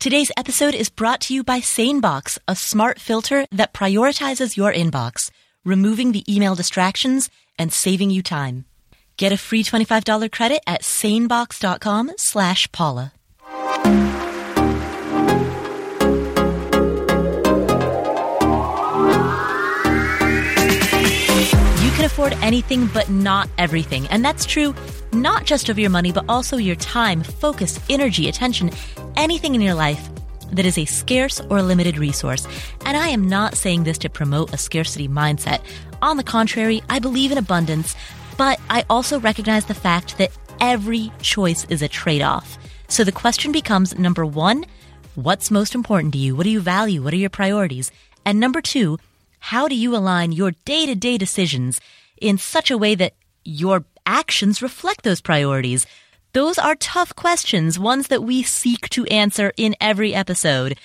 Today's episode is brought to you by SaneBox, a smart filter that prioritizes your inbox, removing the email distractions and saving you time. Get a free $25 credit at sanebox.com slash Paula. You can afford anything, but not everything. And that's true not just of your money, but also your time, focus, energy, attention, anything in your life that is a scarce or limited resource. And I am not saying this to promote a scarcity mindset. On the contrary, I believe in abundance, but I also recognize the fact that every choice is a trade off. So the question becomes number one, what's most important to you? What do you value? What are your priorities? And number two, how do you align your day to day decisions in such a way that your actions reflect those priorities? Those are tough questions, ones that we seek to answer in every episode.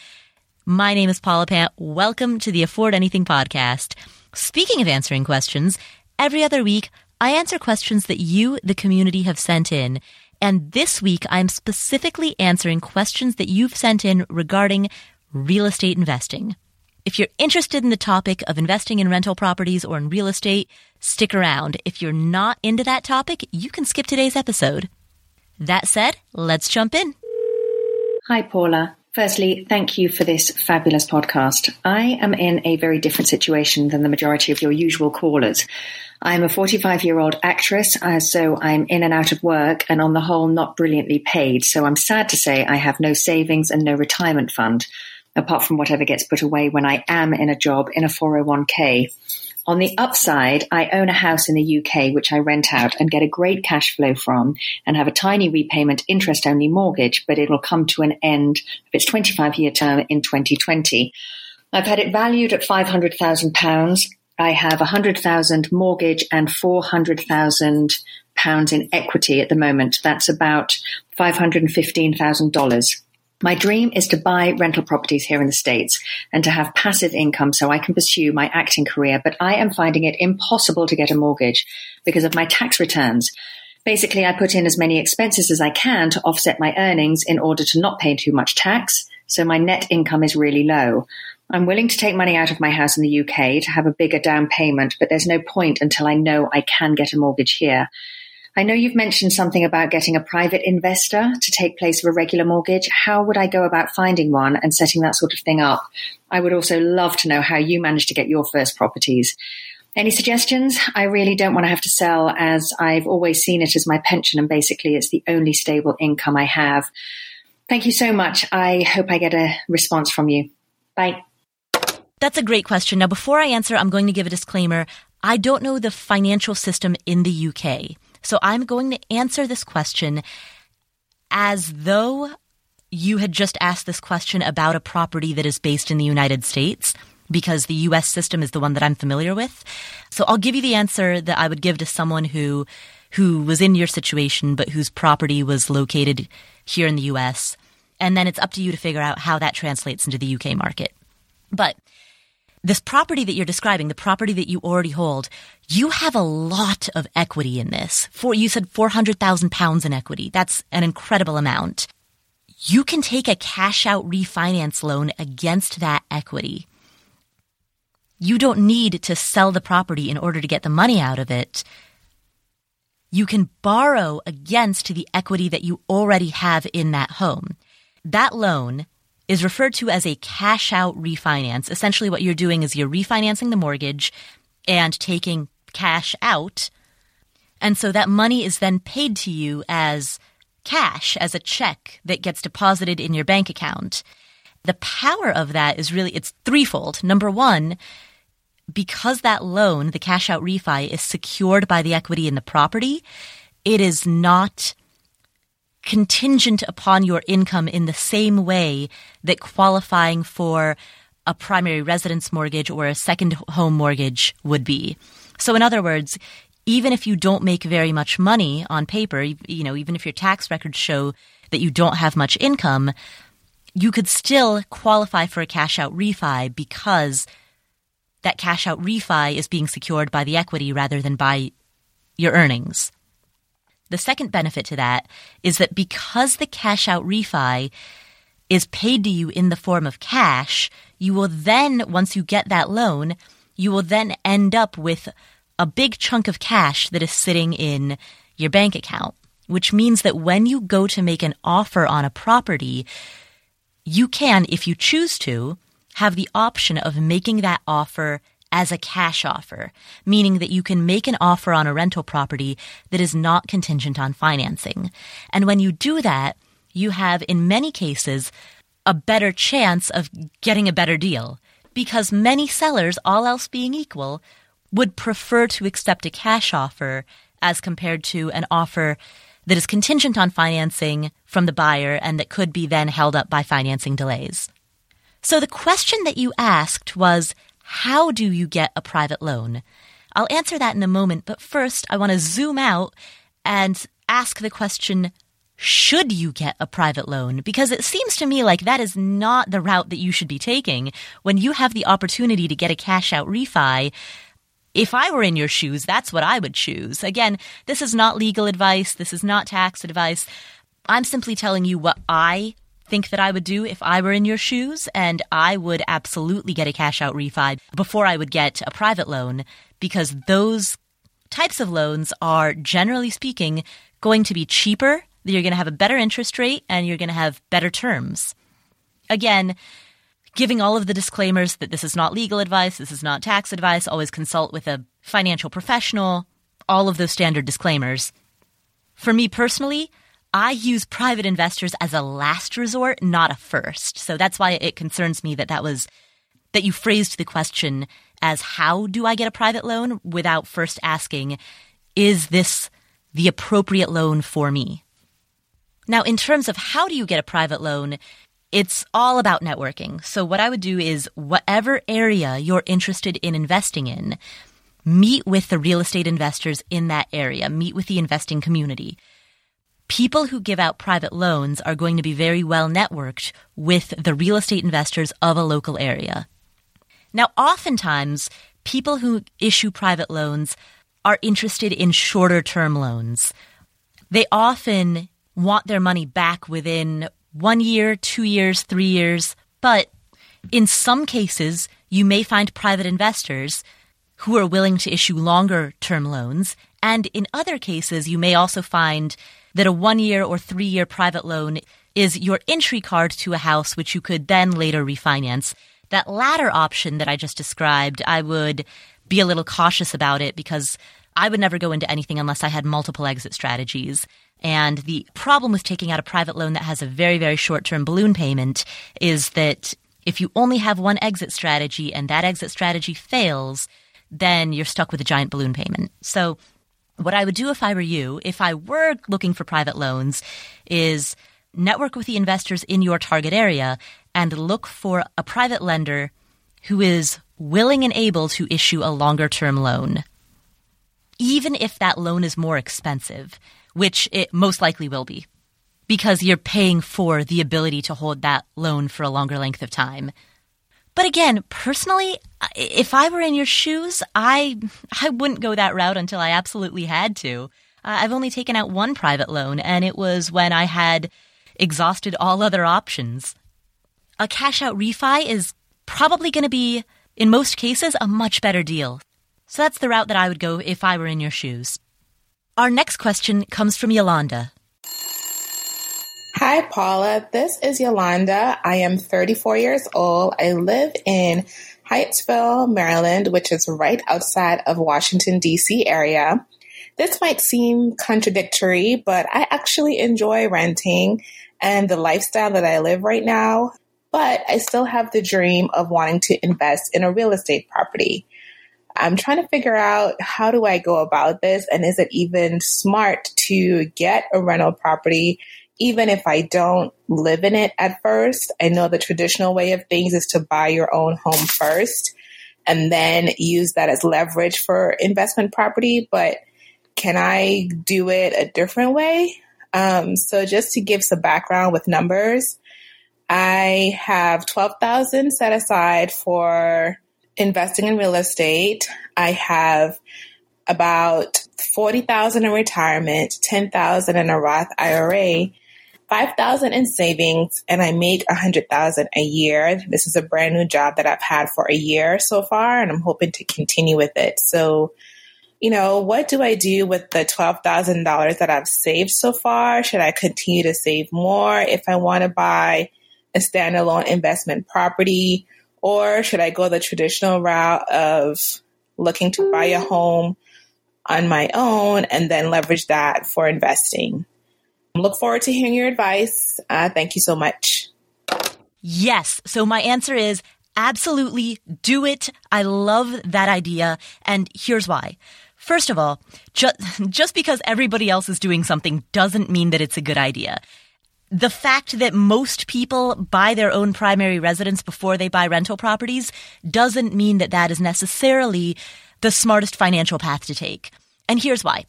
My name is Paula Pant. Welcome to the Afford Anything podcast. Speaking of answering questions, every other week I answer questions that you, the community, have sent in. And this week I'm specifically answering questions that you've sent in regarding real estate investing. If you're interested in the topic of investing in rental properties or in real estate, stick around. If you're not into that topic, you can skip today's episode. That said, let's jump in. Hi, Paula. Firstly, thank you for this fabulous podcast. I am in a very different situation than the majority of your usual callers. I'm a 45 year old actress, uh, so I'm in and out of work and on the whole not brilliantly paid. So I'm sad to say I have no savings and no retirement fund, apart from whatever gets put away when I am in a job in a 401k. On the upside, I own a house in the UK, which I rent out and get a great cash flow from and have a tiny repayment interest only mortgage, but it'll come to an end of its 25 year term in 2020. I've had it valued at £500,000. I have a 100,000 mortgage and 400,000 pounds in equity at the moment. That's about $515,000. My dream is to buy rental properties here in the States and to have passive income so I can pursue my acting career, but I am finding it impossible to get a mortgage because of my tax returns. Basically, I put in as many expenses as I can to offset my earnings in order to not pay too much tax, so my net income is really low. I'm willing to take money out of my house in the UK to have a bigger down payment, but there's no point until I know I can get a mortgage here. I know you've mentioned something about getting a private investor to take place of a regular mortgage. How would I go about finding one and setting that sort of thing up? I would also love to know how you managed to get your first properties. Any suggestions? I really don't want to have to sell as I've always seen it as my pension and basically it's the only stable income I have. Thank you so much. I hope I get a response from you. Bye. That's a great question. Now, before I answer, I'm going to give a disclaimer. I don't know the financial system in the UK. So I'm going to answer this question as though you had just asked this question about a property that is based in the United States because the US system is the one that I'm familiar with. So I'll give you the answer that I would give to someone who who was in your situation but whose property was located here in the US. And then it's up to you to figure out how that translates into the UK market. But this property that you're describing, the property that you already hold, you have a lot of equity in this. For you said 400,000 pounds in equity. That's an incredible amount. You can take a cash out refinance loan against that equity. You don't need to sell the property in order to get the money out of it. You can borrow against the equity that you already have in that home. That loan is referred to as a cash out refinance. Essentially, what you're doing is you're refinancing the mortgage and taking cash out. And so that money is then paid to you as cash, as a check that gets deposited in your bank account. The power of that is really, it's threefold. Number one, because that loan, the cash out refi, is secured by the equity in the property, it is not contingent upon your income in the same way that qualifying for a primary residence mortgage or a second home mortgage would be. So in other words, even if you don't make very much money on paper, you know, even if your tax records show that you don't have much income, you could still qualify for a cash out refi because that cash out refi is being secured by the equity rather than by your earnings. The second benefit to that is that because the cash out refi is paid to you in the form of cash, you will then, once you get that loan, you will then end up with a big chunk of cash that is sitting in your bank account, which means that when you go to make an offer on a property, you can, if you choose to, have the option of making that offer as a cash offer, meaning that you can make an offer on a rental property that is not contingent on financing. And when you do that, you have, in many cases, a better chance of getting a better deal because many sellers, all else being equal, would prefer to accept a cash offer as compared to an offer that is contingent on financing from the buyer and that could be then held up by financing delays. So the question that you asked was, how do you get a private loan? I'll answer that in a moment, but first I want to zoom out and ask the question, should you get a private loan? Because it seems to me like that is not the route that you should be taking when you have the opportunity to get a cash out refi. If I were in your shoes, that's what I would choose. Again, this is not legal advice. This is not tax advice. I'm simply telling you what I think that I would do if I were in your shoes, and I would absolutely get a cash out refi before I would get a private loan because those types of loans are generally speaking going to be cheaper you're going to have a better interest rate and you're going to have better terms. Again, giving all of the disclaimers that this is not legal advice, this is not tax advice, always consult with a financial professional, all of those standard disclaimers. For me personally, I use private investors as a last resort, not a first. So that's why it concerns me that that was that you phrased the question as how do I get a private loan without first asking is this the appropriate loan for me? Now, in terms of how do you get a private loan, it's all about networking. So, what I would do is, whatever area you're interested in investing in, meet with the real estate investors in that area, meet with the investing community. People who give out private loans are going to be very well networked with the real estate investors of a local area. Now, oftentimes, people who issue private loans are interested in shorter term loans. They often want their money back within one year, two years, three years. But in some cases, you may find private investors who are willing to issue longer term loans. And in other cases, you may also find that a one year or three year private loan is your entry card to a house, which you could then later refinance. That latter option that I just described, I would be a little cautious about it because I would never go into anything unless I had multiple exit strategies. And the problem with taking out a private loan that has a very, very short term balloon payment is that if you only have one exit strategy and that exit strategy fails, then you're stuck with a giant balloon payment. So, what I would do if I were you, if I were looking for private loans, is network with the investors in your target area and look for a private lender who is willing and able to issue a longer term loan. Even if that loan is more expensive, which it most likely will be because you're paying for the ability to hold that loan for a longer length of time. But again, personally, if I were in your shoes, I I wouldn't go that route until I absolutely had to. Uh, I've only taken out one private loan, and it was when I had exhausted all other options. A cash out refi is probably going to be, in most cases, a much better deal. So that's the route that I would go if I were in your shoes. Our next question comes from Yolanda. Hi, Paula. This is Yolanda. I am 34 years old. I live in Hyattsville, Maryland, which is right outside of Washington, D.C. area. This might seem contradictory, but I actually enjoy renting and the lifestyle that I live right now. But I still have the dream of wanting to invest in a real estate property. I'm trying to figure out how do I go about this and is it even smart to get a rental property even if I don't live in it at first. I know the traditional way of things is to buy your own home first and then use that as leverage for investment property, but can I do it a different way? Um, so just to give some background with numbers, I have 12,000 set aside for investing in real estate. I have about 40,000 in retirement, 10,000 in a Roth IRA. 5000 in savings and I make 100,000 a year. This is a brand new job that I've had for a year so far and I'm hoping to continue with it. So, you know, what do I do with the $12,000 that I've saved so far? Should I continue to save more if I want to buy a standalone investment property? Or should I go the traditional route of looking to buy a home on my own and then leverage that for investing? Look forward to hearing your advice. Uh, thank you so much. Yes. So my answer is absolutely do it. I love that idea. And here's why. First of all, just, just because everybody else is doing something doesn't mean that it's a good idea. The fact that most people buy their own primary residence before they buy rental properties doesn't mean that that is necessarily the smartest financial path to take. And here's why.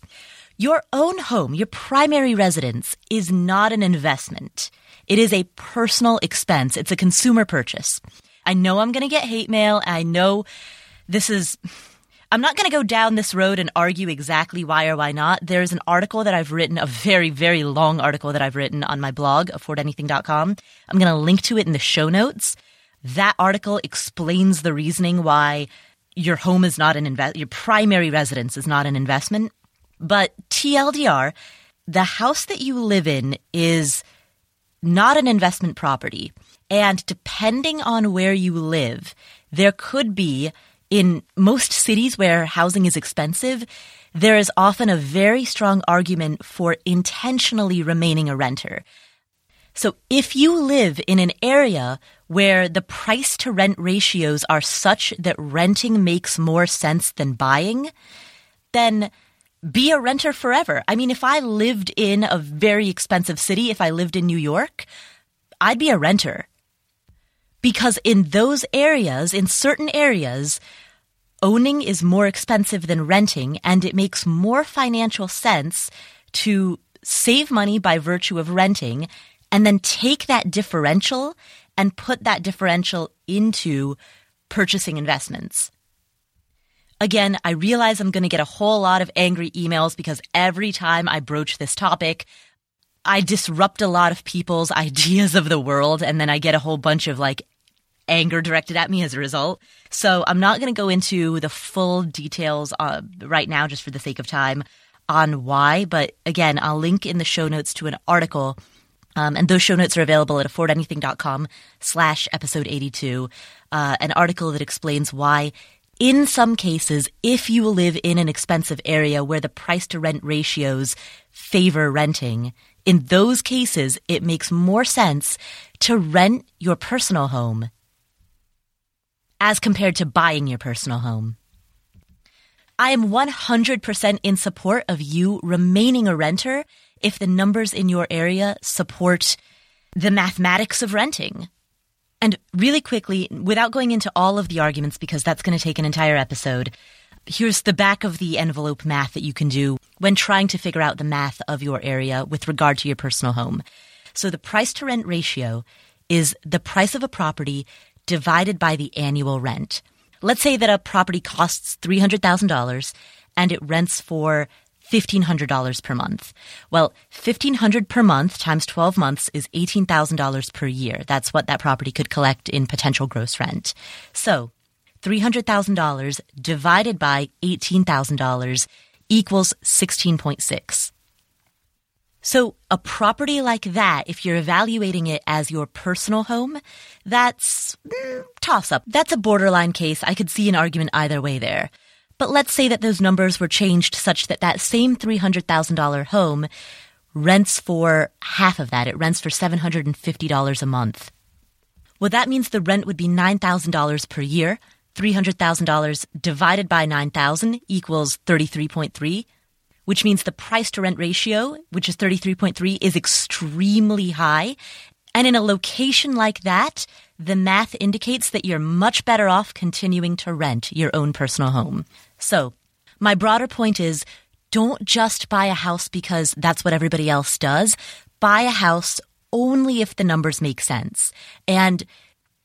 Your own home, your primary residence, is not an investment. It is a personal expense. It's a consumer purchase. I know I'm going to get hate mail. I know this is. I'm not going to go down this road and argue exactly why or why not. There's an article that I've written, a very, very long article that I've written on my blog, affordanything.com. I'm going to link to it in the show notes. That article explains the reasoning why your home is not an invest, your primary residence is not an investment. But TLDR, the house that you live in is not an investment property. And depending on where you live, there could be in most cities where housing is expensive, there is often a very strong argument for intentionally remaining a renter. So if you live in an area where the price to rent ratios are such that renting makes more sense than buying, then be a renter forever. I mean, if I lived in a very expensive city, if I lived in New York, I'd be a renter. Because in those areas, in certain areas, owning is more expensive than renting, and it makes more financial sense to save money by virtue of renting and then take that differential and put that differential into purchasing investments. Again, I realize I'm going to get a whole lot of angry emails because every time I broach this topic, I disrupt a lot of people's ideas of the world and then I get a whole bunch of like anger directed at me as a result. So I'm not going to go into the full details uh, right now just for the sake of time on why, but again, I'll link in the show notes to an article um, and those show notes are available at affordanything.com slash episode 82. Uh, an article that explains why in some cases, if you live in an expensive area where the price to rent ratios favor renting, in those cases, it makes more sense to rent your personal home as compared to buying your personal home. I am 100% in support of you remaining a renter if the numbers in your area support the mathematics of renting. And really quickly, without going into all of the arguments, because that's going to take an entire episode, here's the back of the envelope math that you can do when trying to figure out the math of your area with regard to your personal home. So the price to rent ratio is the price of a property divided by the annual rent. Let's say that a property costs $300,000 and it rents for $1,500 per month. Well, $1,500 per month times 12 months is $18,000 per year. That's what that property could collect in potential gross rent. So, $300,000 divided by $18,000 equals 16.6. So a property like that, if you're evaluating it as your personal home, that's mm, toss up. That's a borderline case. I could see an argument either way there. But let's say that those numbers were changed such that that same $300,000 home rents for half of that. It rents for $750 a month. Well, that means the rent would be $9,000 per year. $300,000 divided by 9,000 equals 33.3, which means the price to rent ratio, which is 33.3, is extremely high. And in a location like that, the math indicates that you're much better off continuing to rent your own personal home. So, my broader point is don't just buy a house because that's what everybody else does. Buy a house only if the numbers make sense. And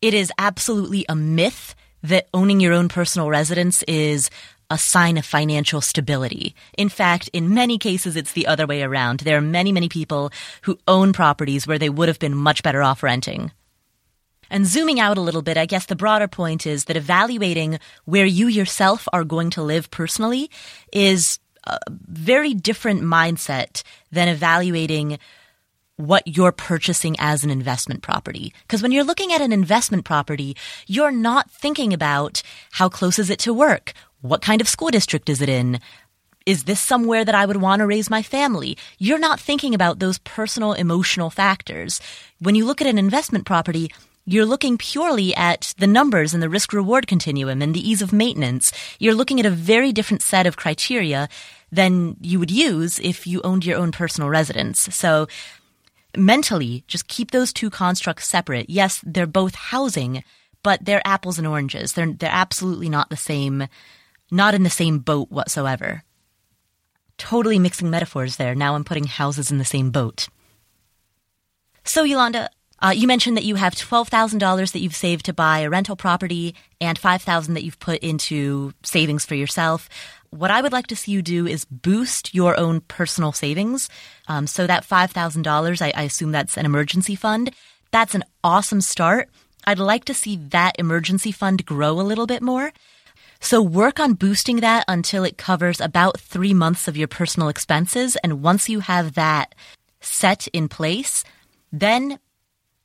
it is absolutely a myth that owning your own personal residence is a sign of financial stability. In fact, in many cases, it's the other way around. There are many, many people who own properties where they would have been much better off renting. And zooming out a little bit, I guess the broader point is that evaluating where you yourself are going to live personally is a very different mindset than evaluating what you're purchasing as an investment property. Because when you're looking at an investment property, you're not thinking about how close is it to work? What kind of school district is it in? Is this somewhere that I would want to raise my family? You're not thinking about those personal emotional factors. When you look at an investment property, you're looking purely at the numbers and the risk reward continuum and the ease of maintenance. You're looking at a very different set of criteria than you would use if you owned your own personal residence. So mentally, just keep those two constructs separate. Yes, they're both housing, but they're apples and oranges. They're, they're absolutely not the same, not in the same boat whatsoever. Totally mixing metaphors there. Now I'm putting houses in the same boat. So, Yolanda, uh, you mentioned that you have $12,000 that you've saved to buy a rental property and 5000 that you've put into savings for yourself what I would like to see you do is boost your own personal savings. Um, so that $5,000, I, I assume that's an emergency fund. That's an awesome start. I'd like to see that emergency fund grow a little bit more. So work on boosting that until it covers about three months of your personal expenses. And once you have that set in place, then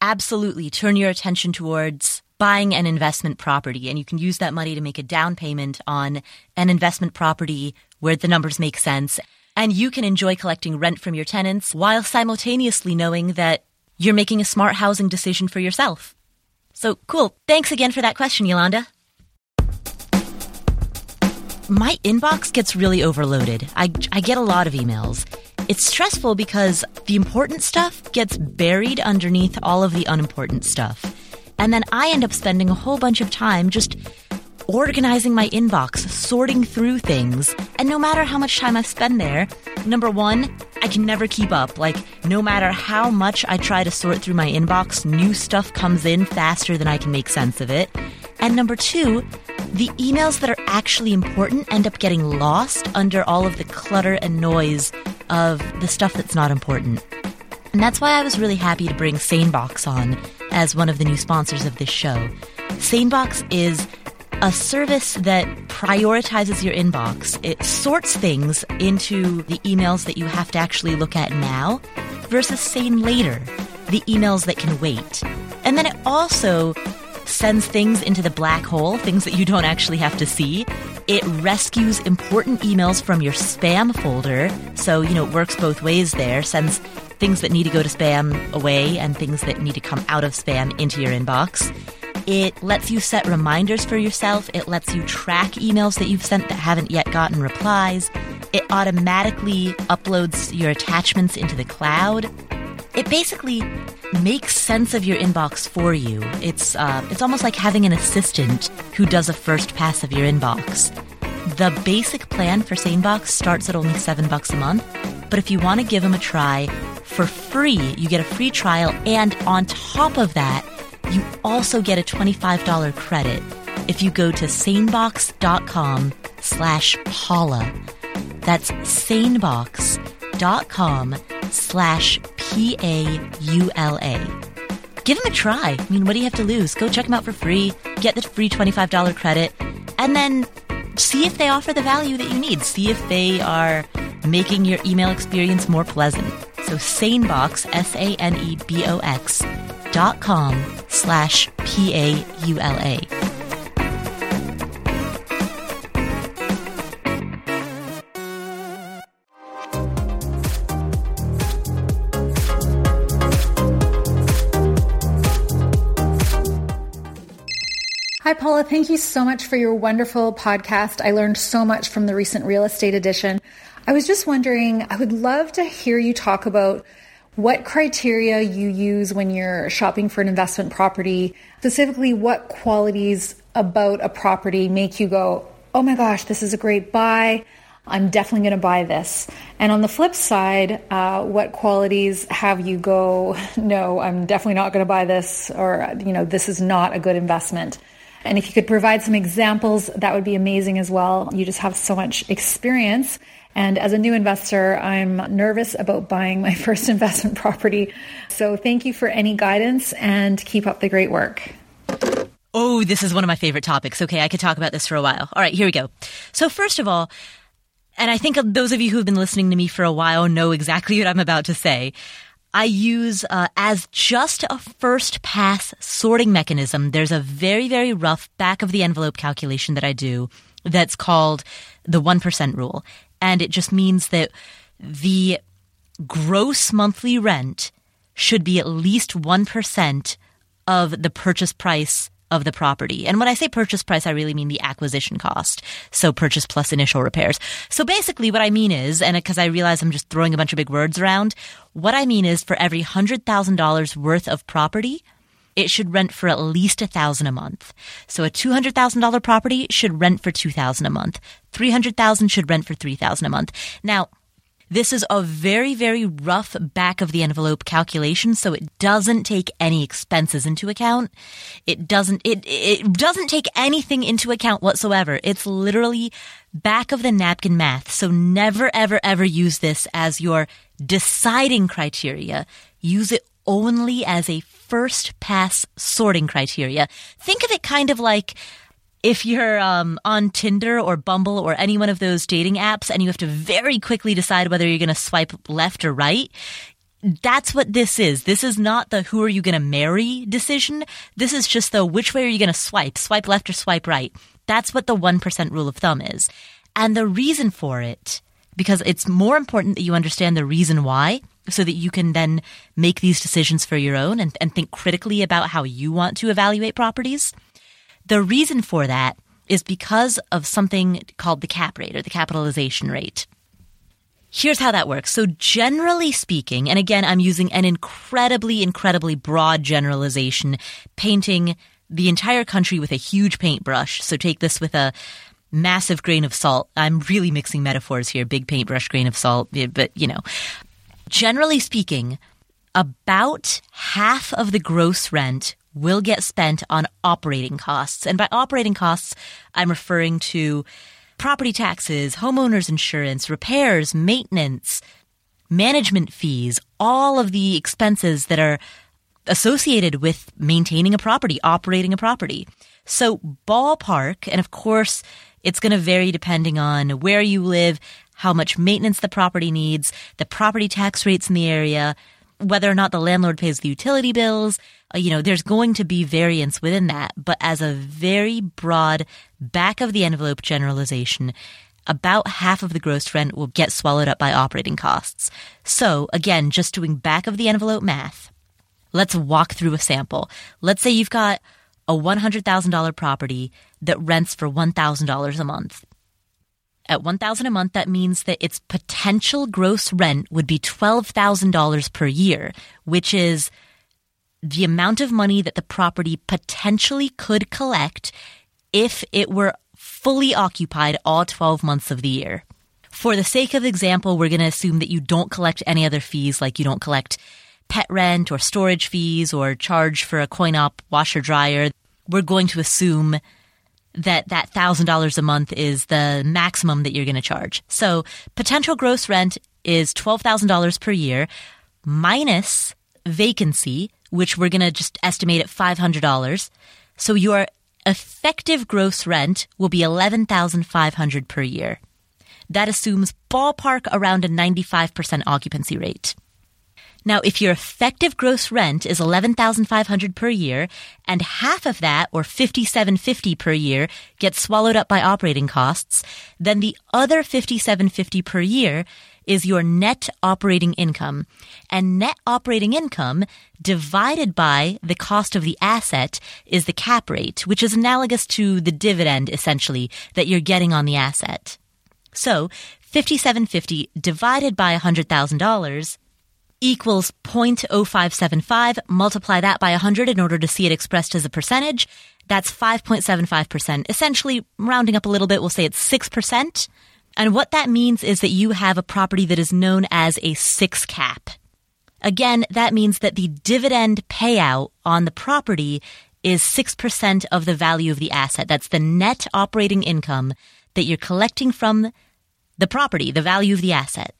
absolutely turn your attention towards buying an investment property and you can use that money to make a down payment on an investment property where the numbers make sense. And you can enjoy collecting rent from your tenants while simultaneously knowing that you're making a smart housing decision for yourself. So cool. Thanks again for that question, Yolanda. My inbox gets really overloaded. I, I get a lot of emails. It's stressful because the important stuff gets buried underneath all of the unimportant stuff. And then I end up spending a whole bunch of time just organizing my inbox, sorting through things. And no matter how much time I spend there, number one, I can never keep up. Like, no matter how much I try to sort through my inbox, new stuff comes in faster than I can make sense of it. And number two, the emails that are actually important end up getting lost under all of the clutter and noise of the stuff that's not important. And that's why I was really happy to bring SaneBox on as one of the new sponsors of this show. SaneBox is a service that prioritizes your inbox. It sorts things into the emails that you have to actually look at now versus SaneLater, the emails that can wait. And then it also sends things into the black hole, things that you don't actually have to see. It rescues important emails from your spam folder. So, you know, it works both ways there, sends things that need to go to spam away and things that need to come out of spam into your inbox. It lets you set reminders for yourself. It lets you track emails that you've sent that haven't yet gotten replies. It automatically uploads your attachments into the cloud. It basically makes sense of your inbox for you. It's uh, it's almost like having an assistant who does a first pass of your inbox. The basic plan for SaneBox starts at only seven bucks a month, but if you want to give them a try, for free. You get a free trial, and on top of that, you also get a $25 credit if you go to sanebox.com slash Paula. That's sanebox.com slash P-A-U-L-A. Give them a try. I mean, what do you have to lose? Go check them out for free, get the free $25 credit, and then see if they offer the value that you need. See if they are making your email experience more pleasant. So sanebox, S-A-N-E-B-O-X dot com slash P-A-U-L-A. Paula. Thank you so much for your wonderful podcast. I learned so much from the recent real estate edition. I was just wondering, I would love to hear you talk about what criteria you use when you're shopping for an investment property. Specifically, what qualities about a property make you go, oh my gosh, this is a great buy. I'm definitely going to buy this. And on the flip side, uh, what qualities have you go, no, I'm definitely not going to buy this, or, you know, this is not a good investment. And if you could provide some examples, that would be amazing as well. You just have so much experience. And as a new investor, I'm nervous about buying my first investment property. So thank you for any guidance and keep up the great work. Oh, this is one of my favorite topics. Okay, I could talk about this for a while. All right, here we go. So, first of all, and I think those of you who have been listening to me for a while know exactly what I'm about to say. I use uh, as just a first pass sorting mechanism. There's a very, very rough back of the envelope calculation that I do that's called the 1% rule. And it just means that the gross monthly rent should be at least 1% of the purchase price of the property. And when I say purchase price, I really mean the acquisition cost. So purchase plus initial repairs. So basically what I mean is, and because I realize I'm just throwing a bunch of big words around, what I mean is for every $100,000 worth of property, it should rent for at least a thousand a month. So a $200,000 property should rent for 2000 a month. 300,000 should rent for 3000 a month. Now, this is a very, very rough back of the envelope calculation, so it doesn't take any expenses into account. It doesn't, it, it doesn't take anything into account whatsoever. It's literally back of the napkin math. So never, ever, ever use this as your deciding criteria. Use it only as a first pass sorting criteria. Think of it kind of like, if you're um, on Tinder or Bumble or any one of those dating apps and you have to very quickly decide whether you're going to swipe left or right, that's what this is. This is not the who are you going to marry decision. This is just the which way are you going to swipe, swipe left or swipe right. That's what the 1% rule of thumb is. And the reason for it, because it's more important that you understand the reason why so that you can then make these decisions for your own and, and think critically about how you want to evaluate properties. The reason for that is because of something called the cap rate or the capitalization rate. Here's how that works. So generally speaking, and again, I'm using an incredibly, incredibly broad generalization, painting the entire country with a huge paintbrush. So take this with a massive grain of salt. I'm really mixing metaphors here, big paintbrush, grain of salt, but you know, generally speaking, about half of the gross rent will get spent on operating costs. And by operating costs, I'm referring to property taxes, homeowners insurance, repairs, maintenance, management fees, all of the expenses that are associated with maintaining a property, operating a property. So ballpark, and of course, it's going to vary depending on where you live, how much maintenance the property needs, the property tax rates in the area, whether or not the landlord pays the utility bills, uh, you know, there's going to be variance within that. But as a very broad back of the envelope generalization, about half of the gross rent will get swallowed up by operating costs. So again, just doing back of the envelope math, let's walk through a sample. Let's say you've got a $100,000 property that rents for $1,000 a month. At 1000 a month, that means that its potential gross rent would be $12,000 per year, which is the amount of money that the property potentially could collect if it were fully occupied all 12 months of the year. For the sake of example, we're going to assume that you don't collect any other fees, like you don't collect pet rent or storage fees or charge for a coin op washer dryer. We're going to assume that that $1,000 a month is the maximum that you're going to charge. So potential gross rent is $12,000 per year minus vacancy, which we're going to just estimate at $500. So your effective gross rent will be 11,500 per year. That assumes ballpark around a 95% occupancy rate. Now, if your effective gross rent is 11,500 per year and half of that or 5750 per year gets swallowed up by operating costs, then the other 5750 per year is your net operating income. And net operating income divided by the cost of the asset is the cap rate, which is analogous to the dividend essentially that you're getting on the asset. So, 5750 divided by $100,000 equals 0.0575. Multiply that by 100 in order to see it expressed as a percentage. That's 5.75%. Essentially, rounding up a little bit, we'll say it's 6%. And what that means is that you have a property that is known as a six cap. Again, that means that the dividend payout on the property is 6% of the value of the asset. That's the net operating income that you're collecting from the property, the value of the asset.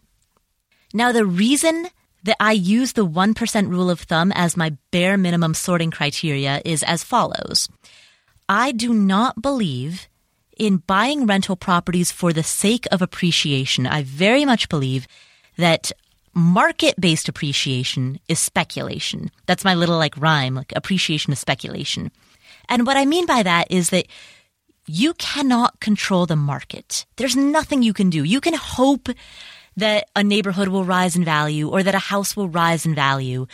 Now, the reason that I use the 1% rule of thumb as my bare minimum sorting criteria is as follows. I do not believe in buying rental properties for the sake of appreciation. I very much believe that market based appreciation is speculation. That's my little like rhyme, like appreciation is speculation. And what I mean by that is that you cannot control the market. There's nothing you can do. You can hope that a neighborhood will rise in value or that a house will rise in value,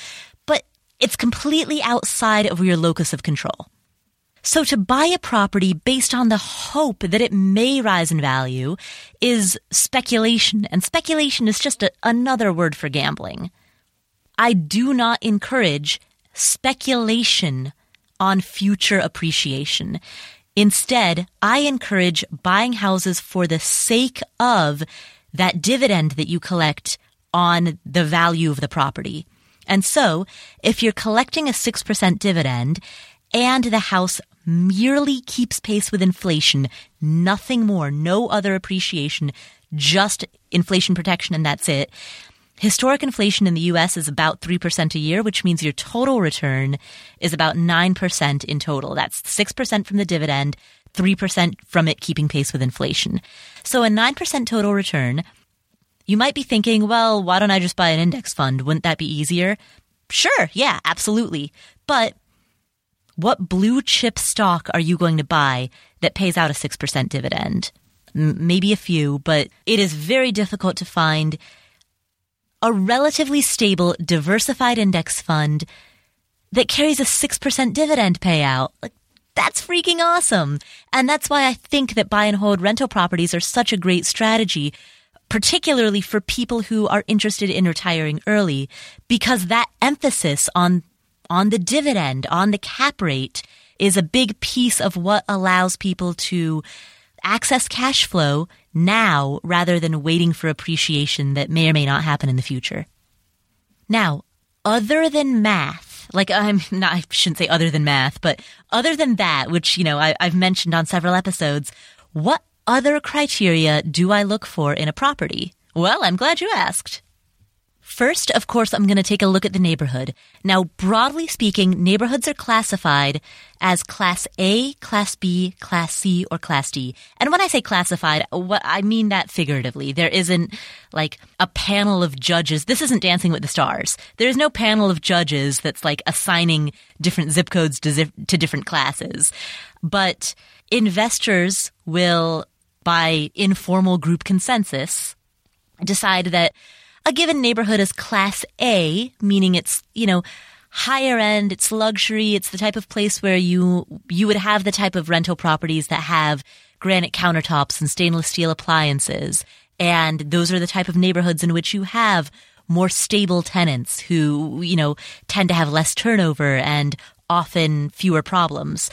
but it's completely outside of your locus of control. So to buy a property based on the hope that it may rise in value is speculation, and speculation is just a, another word for gambling. I do not encourage speculation on future appreciation. Instead, I encourage buying houses for the sake of that dividend that you collect on the value of the property. And so, if you're collecting a 6% dividend and the house merely keeps pace with inflation, nothing more, no other appreciation, just inflation protection and that's it. Historic inflation in the US is about 3% a year, which means your total return is about 9% in total. That's 6% from the dividend, 3% from it keeping pace with inflation. So a 9% total return, you might be thinking, well, why don't I just buy an index fund? Wouldn't that be easier? Sure, yeah, absolutely. But what blue chip stock are you going to buy that pays out a 6% dividend? M- maybe a few, but it is very difficult to find a relatively stable, diversified index fund that carries a 6% dividend payout. Like, that's freaking awesome. And that's why I think that buy and hold rental properties are such a great strategy, particularly for people who are interested in retiring early, because that emphasis on on the dividend, on the cap rate is a big piece of what allows people to access cash flow now rather than waiting for appreciation that may or may not happen in the future. Now, other than math, like I'm not, I shouldn't say other than math, but other than that, which, you know, I, I've mentioned on several episodes, what other criteria do I look for in a property? Well, I'm glad you asked. First, of course, I'm going to take a look at the neighborhood. Now, broadly speaking, neighborhoods are classified as Class A, Class B, Class C, or Class D. And when I say classified, what I mean that figuratively. There isn't like a panel of judges. This isn't Dancing with the Stars. There's no panel of judges that's like assigning different zip codes to, zip, to different classes. But investors will, by informal group consensus, decide that a given neighborhood is class A, meaning it's, you know, higher end, it's luxury, it's the type of place where you you would have the type of rental properties that have granite countertops and stainless steel appliances. And those are the type of neighborhoods in which you have more stable tenants who, you know, tend to have less turnover and often fewer problems.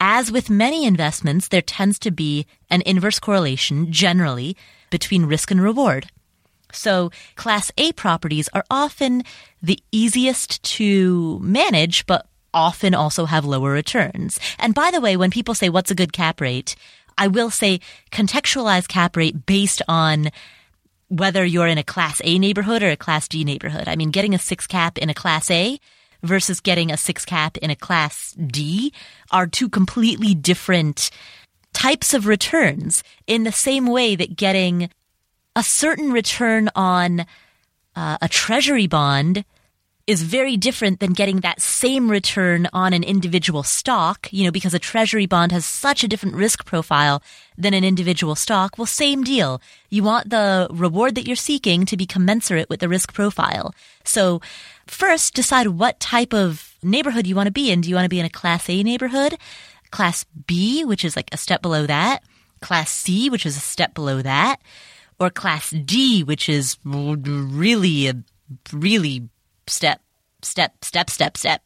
As with many investments, there tends to be an inverse correlation generally between risk and reward. So class A properties are often the easiest to manage, but often also have lower returns. And by the way, when people say what's a good cap rate, I will say contextualize cap rate based on whether you're in a class A neighborhood or a class D neighborhood. I mean, getting a six cap in a class A versus getting a six cap in a class D are two completely different types of returns in the same way that getting a certain return on uh, a treasury bond is very different than getting that same return on an individual stock, you know, because a treasury bond has such a different risk profile than an individual stock. Well, same deal. You want the reward that you're seeking to be commensurate with the risk profile. So first decide what type of neighborhood you want to be in. Do you want to be in a class A neighborhood? Class B, which is like a step below that? Class C, which is a step below that? Or class D, which is really a really step, step, step, step, step.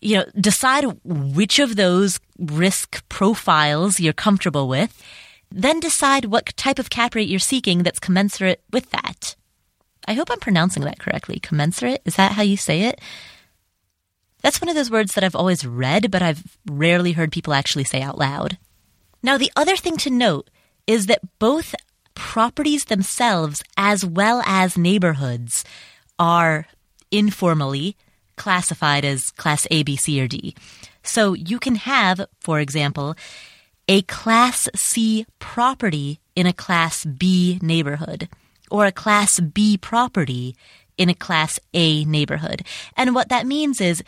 You know, decide which of those risk profiles you're comfortable with, then decide what type of cap rate you're seeking that's commensurate with that. I hope I'm pronouncing that correctly. Commensurate? Is that how you say it? That's one of those words that I've always read, but I've rarely heard people actually say out loud. Now, the other thing to note is that both properties themselves as well as neighborhoods are informally classified as class A, B, C, or D. So you can have, for example, a class C property in a class B neighborhood or a class B property in a class A neighborhood. And what that means is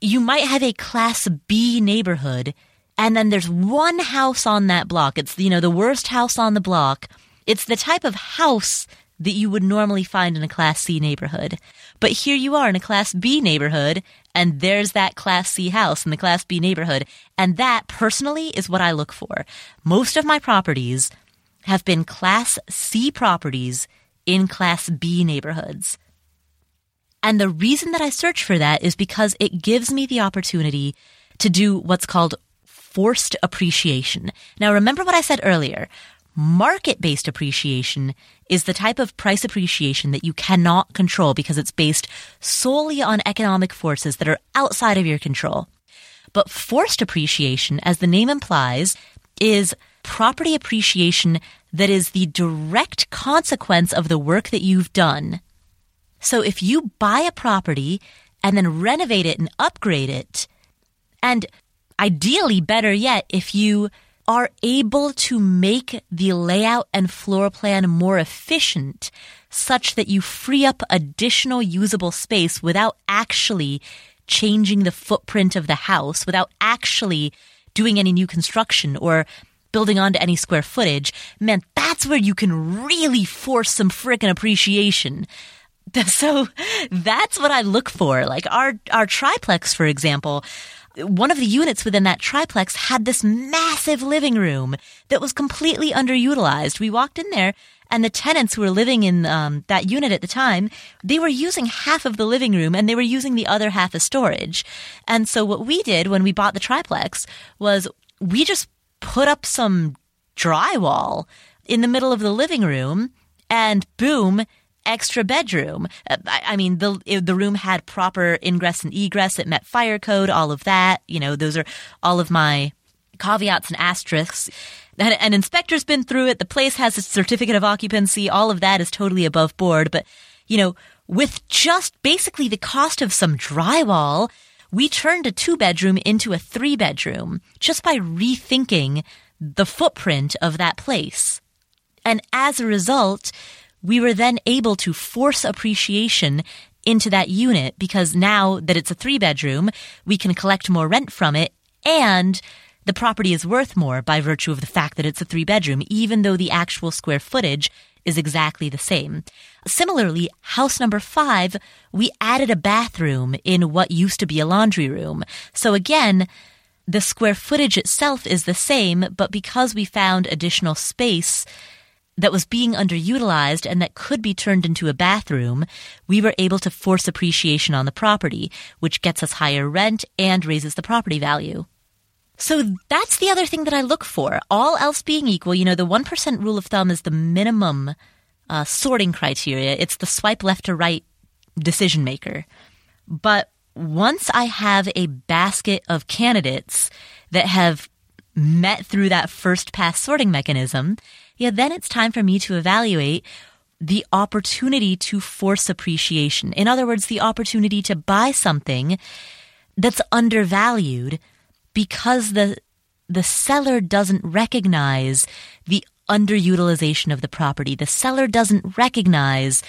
you might have a class B neighborhood and then there's one house on that block. It's, you know, the worst house on the block. It's the type of house that you would normally find in a class C neighborhood. But here you are in a class B neighborhood and there's that class C house in the class B neighborhood. And that personally is what I look for. Most of my properties have been class C properties in class B neighborhoods. And the reason that I search for that is because it gives me the opportunity to do what's called forced appreciation. Now remember what I said earlier. Market based appreciation is the type of price appreciation that you cannot control because it's based solely on economic forces that are outside of your control. But forced appreciation, as the name implies, is property appreciation that is the direct consequence of the work that you've done. So if you buy a property and then renovate it and upgrade it, and ideally, better yet, if you are able to make the layout and floor plan more efficient such that you free up additional usable space without actually changing the footprint of the house, without actually doing any new construction or building onto any square footage, man, that's where you can really force some frickin' appreciation. So that's what I look for. Like our, our triplex, for example, one of the units within that triplex had this massive living room that was completely underutilized. We walked in there and the tenants who were living in um, that unit at the time, they were using half of the living room and they were using the other half as storage. And so what we did when we bought the triplex was we just put up some drywall in the middle of the living room and boom, extra bedroom. Uh, I mean, the the room had proper ingress and egress. It met fire code. All of that. You know, those are all of my caveats and asterisks. And an inspector's been through it. The place has a certificate of occupancy. All of that is totally above board. But you know, with just basically the cost of some drywall, we turned a two bedroom into a three bedroom just by rethinking the footprint of that place. And as a result, we were then able to force appreciation into that unit because now that it's a three bedroom, we can collect more rent from it and the property is worth more by virtue of the fact that it's a three bedroom, even though the actual square footage is exactly the same. Similarly, house number five, we added a bathroom in what used to be a laundry room. So again, the square footage itself is the same, but because we found additional space, that was being underutilized and that could be turned into a bathroom, we were able to force appreciation on the property, which gets us higher rent and raises the property value. So that's the other thing that I look for. All else being equal, you know, the 1% rule of thumb is the minimum uh, sorting criteria. It's the swipe left to right decision maker. But once I have a basket of candidates that have met through that first pass sorting mechanism, yeah, then it's time for me to evaluate the opportunity to force appreciation. In other words, the opportunity to buy something that's undervalued because the the seller doesn't recognize the underutilization of the property. The seller doesn't recognize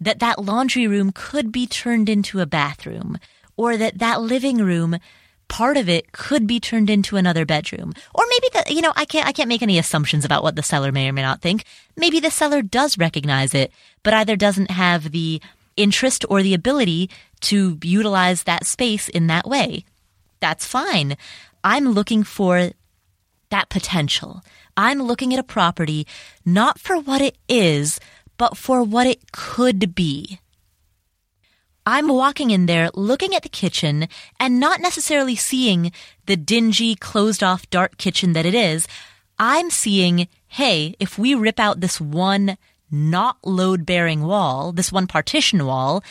that that laundry room could be turned into a bathroom or that that living room part of it could be turned into another bedroom. Or maybe the, you know, I can't, I can't make any assumptions about what the seller may or may not think. Maybe the seller does recognize it, but either doesn't have the interest or the ability to utilize that space in that way. That's fine. I'm looking for that potential. I'm looking at a property not for what it is, but for what it could be. I'm walking in there looking at the kitchen and not necessarily seeing the dingy, closed off, dark kitchen that it is. I'm seeing, hey, if we rip out this one not load bearing wall, this one partition wall,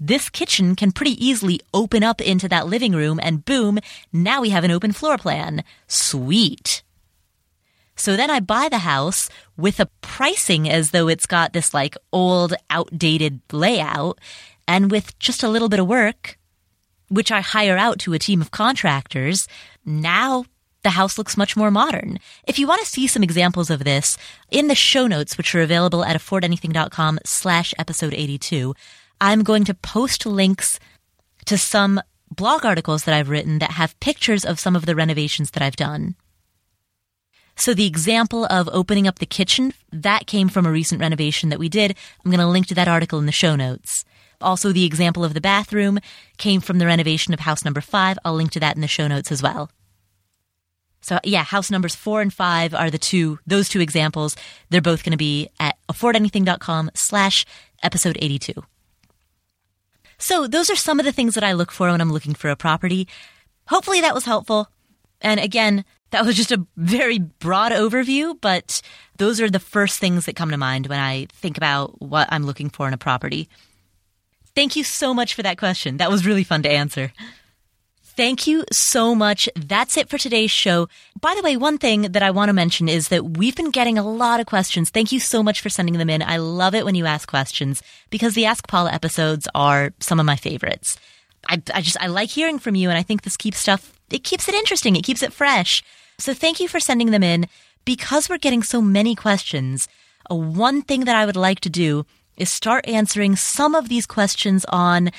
this kitchen can pretty easily open up into that living room and boom, now we have an open floor plan. Sweet. So then I buy the house with a pricing as though it's got this like old, outdated layout. And with just a little bit of work, which I hire out to a team of contractors, now the house looks much more modern. If you want to see some examples of this, in the show notes, which are available at affordanything.com slash episode 82, I'm going to post links to some blog articles that I've written that have pictures of some of the renovations that I've done. So the example of opening up the kitchen, that came from a recent renovation that we did. I'm going to link to that article in the show notes. Also, the example of the bathroom came from the renovation of house number five. I'll link to that in the show notes as well. So yeah, house numbers four and five are the two, those two examples. They're both going to be at affordanything.com slash episode 82. So those are some of the things that I look for when I'm looking for a property. Hopefully that was helpful. And again, that was just a very broad overview, but those are the first things that come to mind when I think about what I'm looking for in a property. Thank you so much for that question. That was really fun to answer. Thank you so much. That's it for today's show. By the way, one thing that I want to mention is that we've been getting a lot of questions. Thank you so much for sending them in. I love it when you ask questions because the Ask Paula episodes are some of my favorites. I, I just, I like hearing from you and I think this keeps stuff, it keeps it interesting. It keeps it fresh. So thank you for sending them in. Because we're getting so many questions, uh, one thing that I would like to do is start answering some of these questions on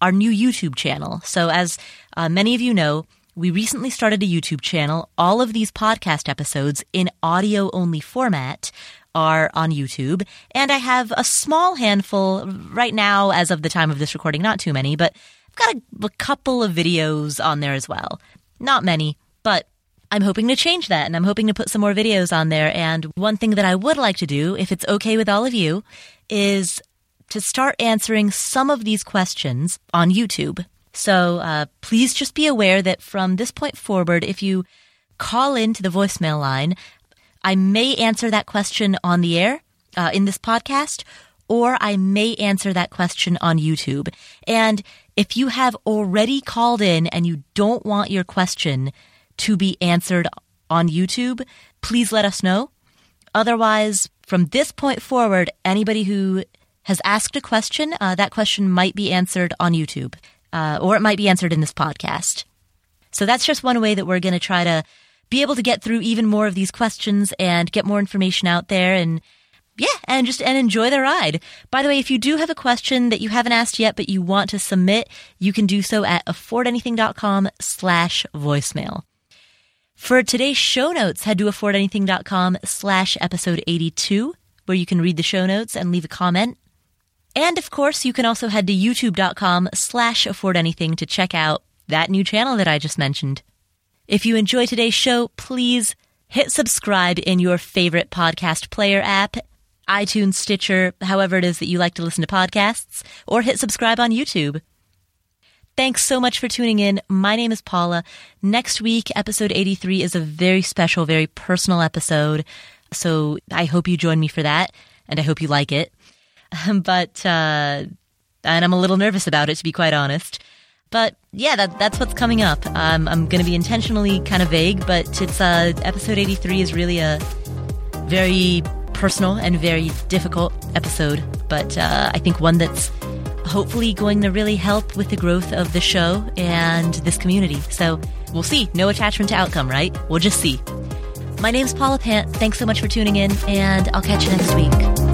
our new YouTube channel. So, as uh, many of you know, we recently started a YouTube channel. All of these podcast episodes in audio only format are on YouTube. And I have a small handful right now, as of the time of this recording, not too many, but I've got a, a couple of videos on there as well. Not many, but I'm hoping to change that and I'm hoping to put some more videos on there. And one thing that I would like to do, if it's okay with all of you, is to start answering some of these questions on YouTube. So uh, please just be aware that from this point forward, if you call into the voicemail line, I may answer that question on the air uh, in this podcast, or I may answer that question on YouTube. And if you have already called in and you don't want your question to be answered on YouTube, please let us know. Otherwise, from this point forward, anybody who has asked a question, uh, that question might be answered on YouTube, uh, or it might be answered in this podcast. So that's just one way that we're going to try to be able to get through even more of these questions and get more information out there and yeah, and just and enjoy the ride. By the way, if you do have a question that you haven't asked yet but you want to submit, you can do so at affordanything.com slash voicemail. For today's show notes, head to affordanything.com slash episode 82, where you can read the show notes and leave a comment. And of course, you can also head to youtube.com slash affordanything to check out that new channel that I just mentioned. If you enjoy today's show, please hit subscribe in your favorite podcast player app, iTunes, Stitcher, however it is that you like to listen to podcasts, or hit subscribe on YouTube. Thanks so much for tuning in. My name is Paula. Next week, episode 83 is a very special, very personal episode. So I hope you join me for that, and I hope you like it. but, uh, and I'm a little nervous about it, to be quite honest. But yeah, that, that's what's coming up. Um, I'm going to be intentionally kind of vague, but it's uh, episode 83 is really a very personal and very difficult episode, but uh, I think one that's hopefully going to really help with the growth of the show and this community. So we'll see. No attachment to outcome, right? We'll just see. My name's Paula Pant. Thanks so much for tuning in, and I'll catch you next week.